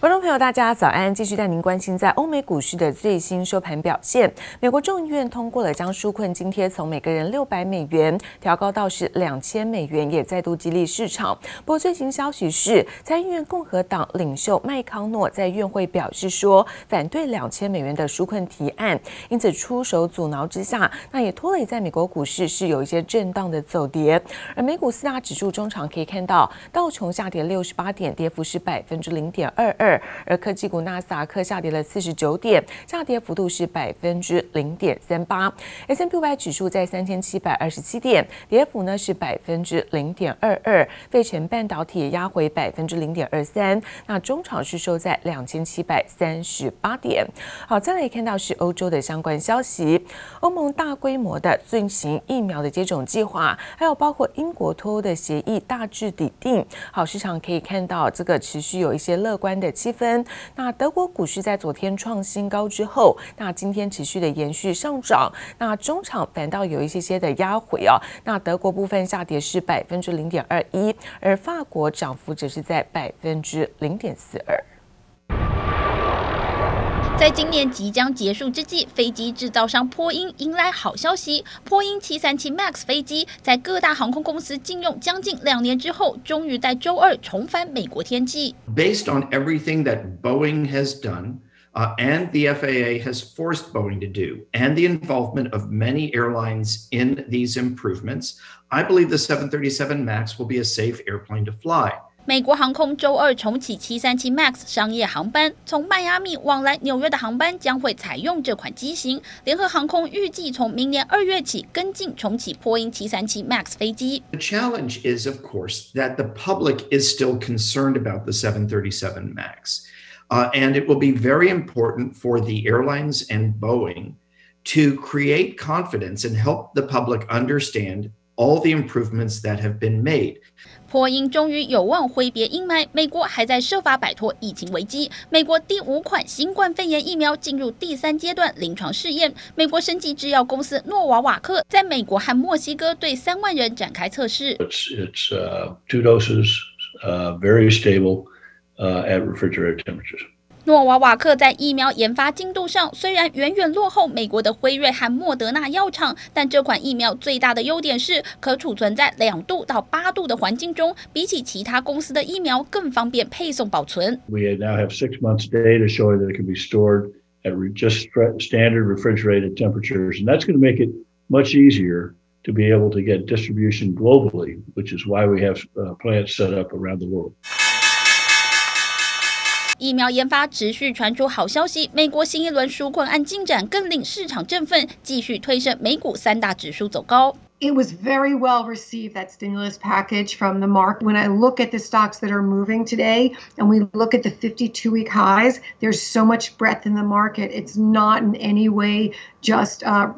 观众朋友，大家早安！继续带您关心在欧美股市的最新收盘表现。美国众议院通过了将纾困津贴从每个人六百美元调高到是两千美元，也再度激励市场。不过最新消息是，参议院共和党领袖麦康诺在院会表示说，反对两千美元的纾困提案，因此出手阻挠之下，那也拖累在美国股市是有一些震荡的走跌。而美股四大指数中场可以看到，道琼下跌六十八点，跌幅是百分之零点二二。而科技股纳斯达克下跌了四十九点，下跌幅度是百分之零点三八。S&P 500指数在三千七百二十七点，跌幅呢是百分之零点二二。费城半导体也压回百分之零点二三，那中场是收在两千七百三十八点。好，再来看到是欧洲的相关消息，欧盟大规模的进行疫苗的接种计划，还有包括英国脱欧的协议大致底定。好，市场可以看到这个持续有一些乐观的。七分。那德国股市在昨天创新高之后，那今天持续的延续上涨。那中场反倒有一些些的压回啊。那德国部分下跌是百分之零点二一，而法国涨幅只是在百分之零点四二。在今年即将结束之际，飞机制造商波音迎来好消息。波音737 MAX 飞机在各大航空公司禁用将近两年之后，终于在周二重返美国天际。Based on everything that Boeing has done, uh, and the FAA has forced Boeing to do, and the involvement of many airlines in these improvements, I believe the 737 MAX will be a safe airplane to fly. 美国航空周二重启737 MAX 商业航班，从迈阿密往来纽约的航班将会采用这款机型。联合航空预计从明年二月起跟进重启波音737 MAX 飞机。The challenge is, of course, that the public is still concerned about the 737 MAX, uh, and it will be very important for the airlines and Boeing to create confidence and help the public understand all the improvements that have been made. 波音终于有望挥别阴霾，美国还在设法摆脱疫情危机。美国第五款新冠肺炎疫苗进入第三阶段临床试验，美国生技制药公司诺瓦瓦克在美国和墨西哥对三万人展开测试。It's, it's, uh, two doses, uh, very stable, uh, at refrigerated temperatures. 诺瓦瓦克在疫苗研发进度上虽然远远落后美国的辉瑞和莫德纳药厂，但这款疫苗最大的优点是可储存在两度到八度的环境中，比起其他公司的疫苗更方便配送保存。We now have six months data showing that it can be stored at just standard refrigerated temperatures, and that's going to make it much easier to be able to get distribution globally, which is why we have plants set up around the world. 疫苗研发持续传出好消息，美国新一轮纾困案进展更令市场振奋，继续推升美股三大指数走高。It was very well received, that stimulus package from the market. When I look at the stocks that are moving today and we look at the 52 week highs, there's so much breadth in the market. It's not in any way just uh,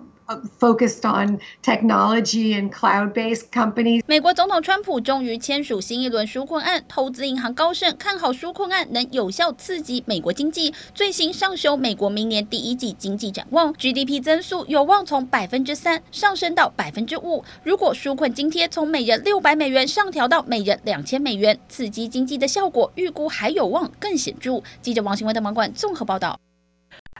Focused on technology and cloud-based companies。美国总统川普终于签署新一轮纾困案，投资银行高盛看好纾困案能有效刺激美国经济，最新上修美国明年第一季经济展望，GDP 增速有望从百分之三上升到百分之五。如果纾困津贴从每人六百美元上调到每人两千美元，刺激经济的效果预估还有望更显著。记者王新文的网管综合报道。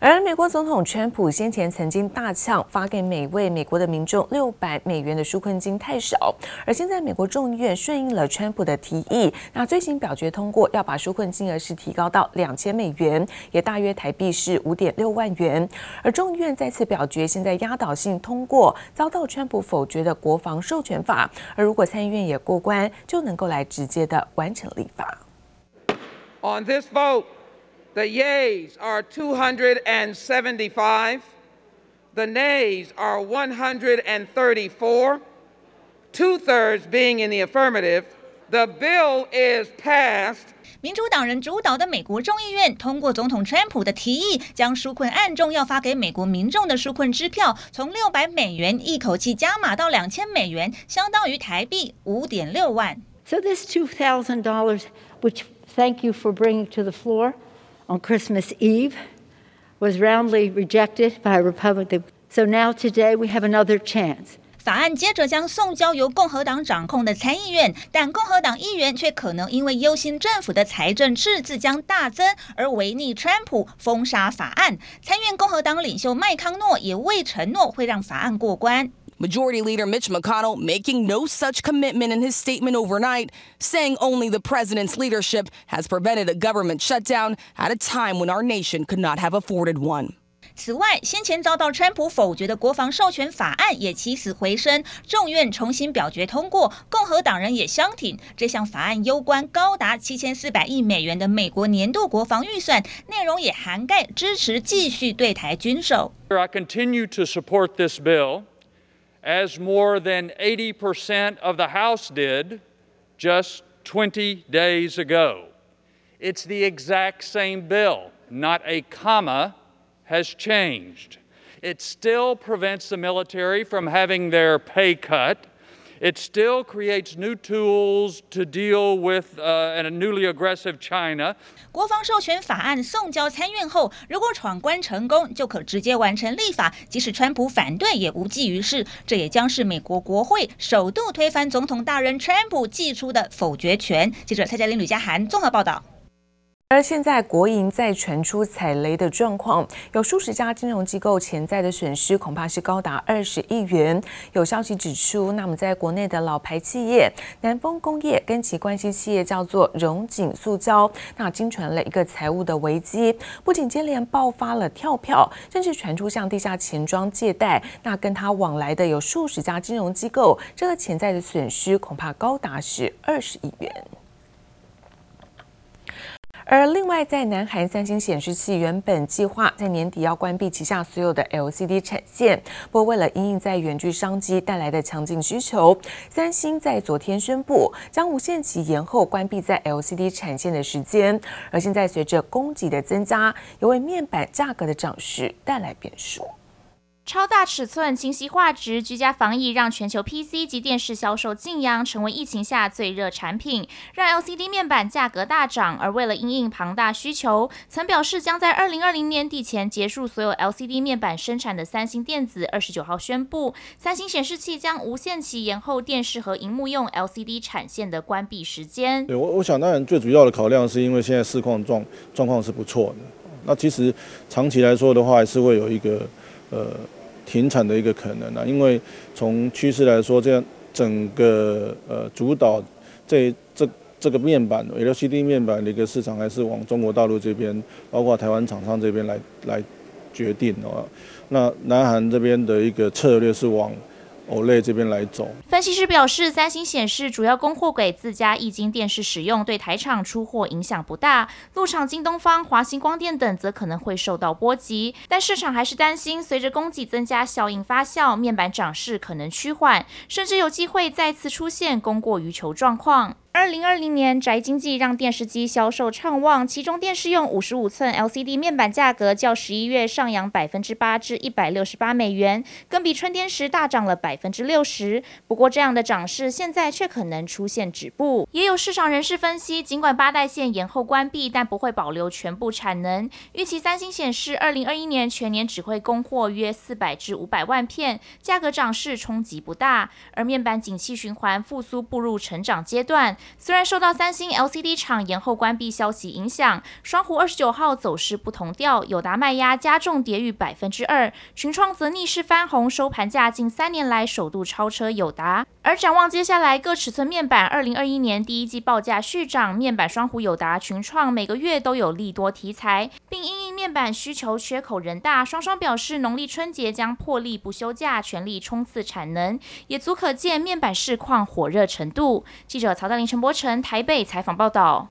而美国总统川普先前曾经大呛发给每位美国的民众六百美元的纾困金太少，而现在美国众议院顺应了川普的提议，那最新表决通过要把纾困金额是提高到两千美元，也大约台币是五点六万元。而众议院再次表决，现在压倒性通过遭到川普否决的国防授权法，而如果参议院也过关，就能够来直接的完成立法。On this vote. The yeas are 275. The nays are 134. Two thirds being in the affirmative. The bill is passed. 民主党人主导的美国众议院通过总统川普的提议，将纾困案中要发给美国民众的纾困支票从六百美元一口气加码到两千美元，相当于台币五点六万。So this two thousand dollars, which thank you for bringing to the floor. On Christmas Eve, was roundly rejected by Republicans. So now today we have another chance. 法案接着将送交由共和党掌控的参议院，但共和党议员却可能因为忧心政府的财政赤字将大增而违逆川普封杀法案。参院共和党领袖麦康诺也未承诺会让法案过关。Majority Leader Mitch McConnell making no such commitment in his statement overnight, saying only the president's leadership has prevented a government shutdown at a time when our nation could not have afforded one. 此外，先前遭到川普否决的国防授权法案也起死回生，众院重新表决通过，共和党人也相挺这项法案，攸关高达七千四百亿美元的美国年度国防预算，内容也涵盖支持继续对台军售。I continue to support this bill. as more than 80% of the House did just 20 days ago. It's the exact same bill, not a comma has changed. It still prevents the military from having their pay cut. It still creates new tools to deal with uh, a newly aggressive China. 国防授权法案送交参院后，如果闯关成功，就可直接完成立法，即使川普反对也无济于事。这也将是美国国会首度推翻总统大人川普寄出的否决权。记者蔡佳玲、吕家涵综合报道。而现在国营再传出踩雷的状况，有数十家金融机构潜在的损失恐怕是高达二十亿元。有消息指出，那么在国内的老牌企业南丰工业跟其关系企业叫做荣景塑胶，那经传了一个财务的危机，不仅接连爆发了跳票，甚至传出向地下钱庄借贷，那跟他往来的有数十家金融机构，这个潜在的损失恐怕高达是二十亿元。而另外，在南韩三星显示器原本计划在年底要关闭旗下所有的 LCD 产线，不过为了因应在远距商机带来的强劲需求，三星在昨天宣布将无限期延后关闭在 LCD 产线的时间。而现在随着供给的增加，也为面板价格的涨势带来变数。超大尺寸、清晰画质、居家防疫，让全球 PC 及电视销售劲扬，成为疫情下最热产品，让 LCD 面板价格大涨。而为了因应庞大需求，曾表示将在二零二零年底前结束所有 LCD 面板生产的三星电子，二十九号宣布，三星显示器将无限期延后电视和荧幕用 LCD 产线的关闭时间。对，我我想当然最主要的考量是因为现在市况状状况是不错的，那其实长期来说的话，还是会有一个呃。停产的一个可能啊，因为从趋势来说，这样整个呃主导这这这个面板 LCD 面板的一个市场，还是往中国大陆这边，包括台湾厂商这边来来决定的哦。那南韩这边的一个策略是往。Olay 这边来走。分析师表示，三星显示主要供货给自家液晶电视使用，对台厂出货影响不大。陆厂京东方、华星光电等则可能会受到波及。但市场还是担心，随着供给增加，效应发酵，面板涨势可能趋缓，甚至有机会再次出现供过于求状况。二零二零年宅经济让电视机销售畅旺，其中电视用五十五寸 LCD 面板价格较十一月上扬百分之八至一百六十八美元，更比春天时大涨了百分之六十。不过，这样的涨势现在却可能出现止步。也有市场人士分析，尽管八代线延后关闭，但不会保留全部产能。预期三星显示，二零二一年全年只会供货约四百至五百万片，价格涨势冲击不大。而面板景气循环复苏步入成长阶段。虽然受到三星 LCD 厂延后关闭消息影响，双虎二十九号走势不同调，友达卖压加重，跌逾百分之二，群创则逆势翻红，收盘价近三年来首度超车友达。而展望接下来各尺寸面板，二零二一年第一季报价续涨，面板双虎友达、群创每个月都有利多题材，并因应面板需求缺口人大，双双表示农历春节将破例不休假，全力冲刺产能，也足可见面板市况火热程度。记者曹大林、陈柏成台北采访报道。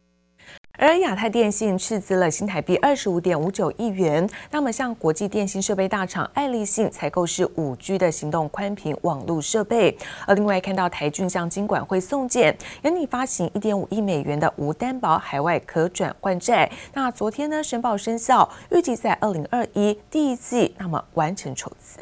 而亚太电信斥资了新台币二十五点五九亿元，那么向国际电信设备大厂爱立信采购是五 G 的行动宽频网络设备。而另外看到台郡向金管会送件，原拟发行一点五亿美元的无担保海外可转换债。那昨天呢申报生效，预计在二零二一第一季那么完成筹资。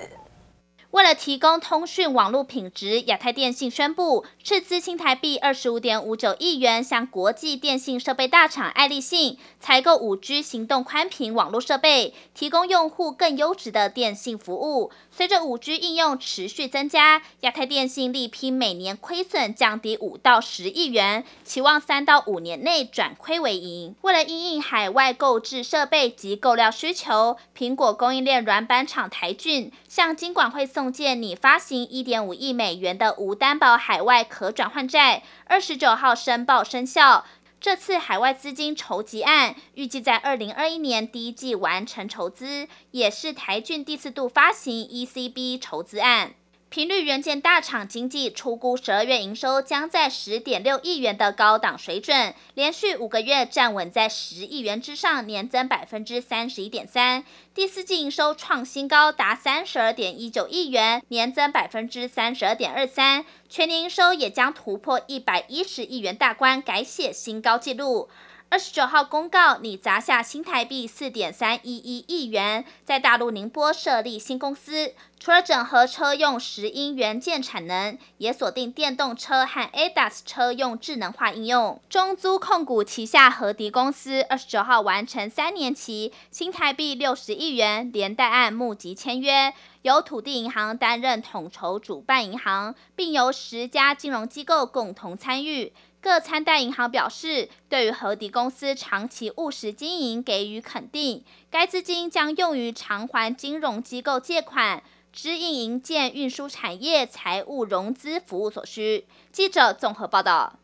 为了提供通讯网络品质，亚太电信宣布斥资新台币二十五点五九亿元，向国际电信设备大厂爱立信采购五 G 行动宽频网络设备，提供用户更优质的电信服务。随着五 G 应用持续增加，亚太电信力拼每年亏损降低五到十亿元，期望三到五年内转亏为盈。为了因应海外购置设备及购料需求，苹果供应链软板厂台俊向金管会送件拟发行一点五亿美元的无担保海外可转换债，二十九号申报生效。这次海外资金筹集案预计在二零二一年第一季完成筹资，也是台郡第四度发行 ECB 筹资案。频率元件大厂经济出估十二月营收将在十点六亿元的高档水准，连续五个月站稳在十亿元之上，年增百分之三十一点三。第四季营收创新高，达三十二点一九亿元，年增百分之三十二点二三。全年营收也将突破一百一十亿元大关，改写新高纪录。二十九号公告，拟砸下新台币四点三一一亿元，在大陆宁波设立新公司。除了整合车用石英元件产能，也锁定电动车和 ADAS 车用智能化应用。中租控股旗下和迪公司二十九号完成三年期新台币六十亿元连带案募集签约，由土地银行担任统筹主办银行，并由十家金融机构共同参与。各参贷银行表示，对于和迪公司长期务实经营给予肯定。该资金将用于偿还金融机构借款、支应营建运输产业财务融资服务所需。记者综合报道。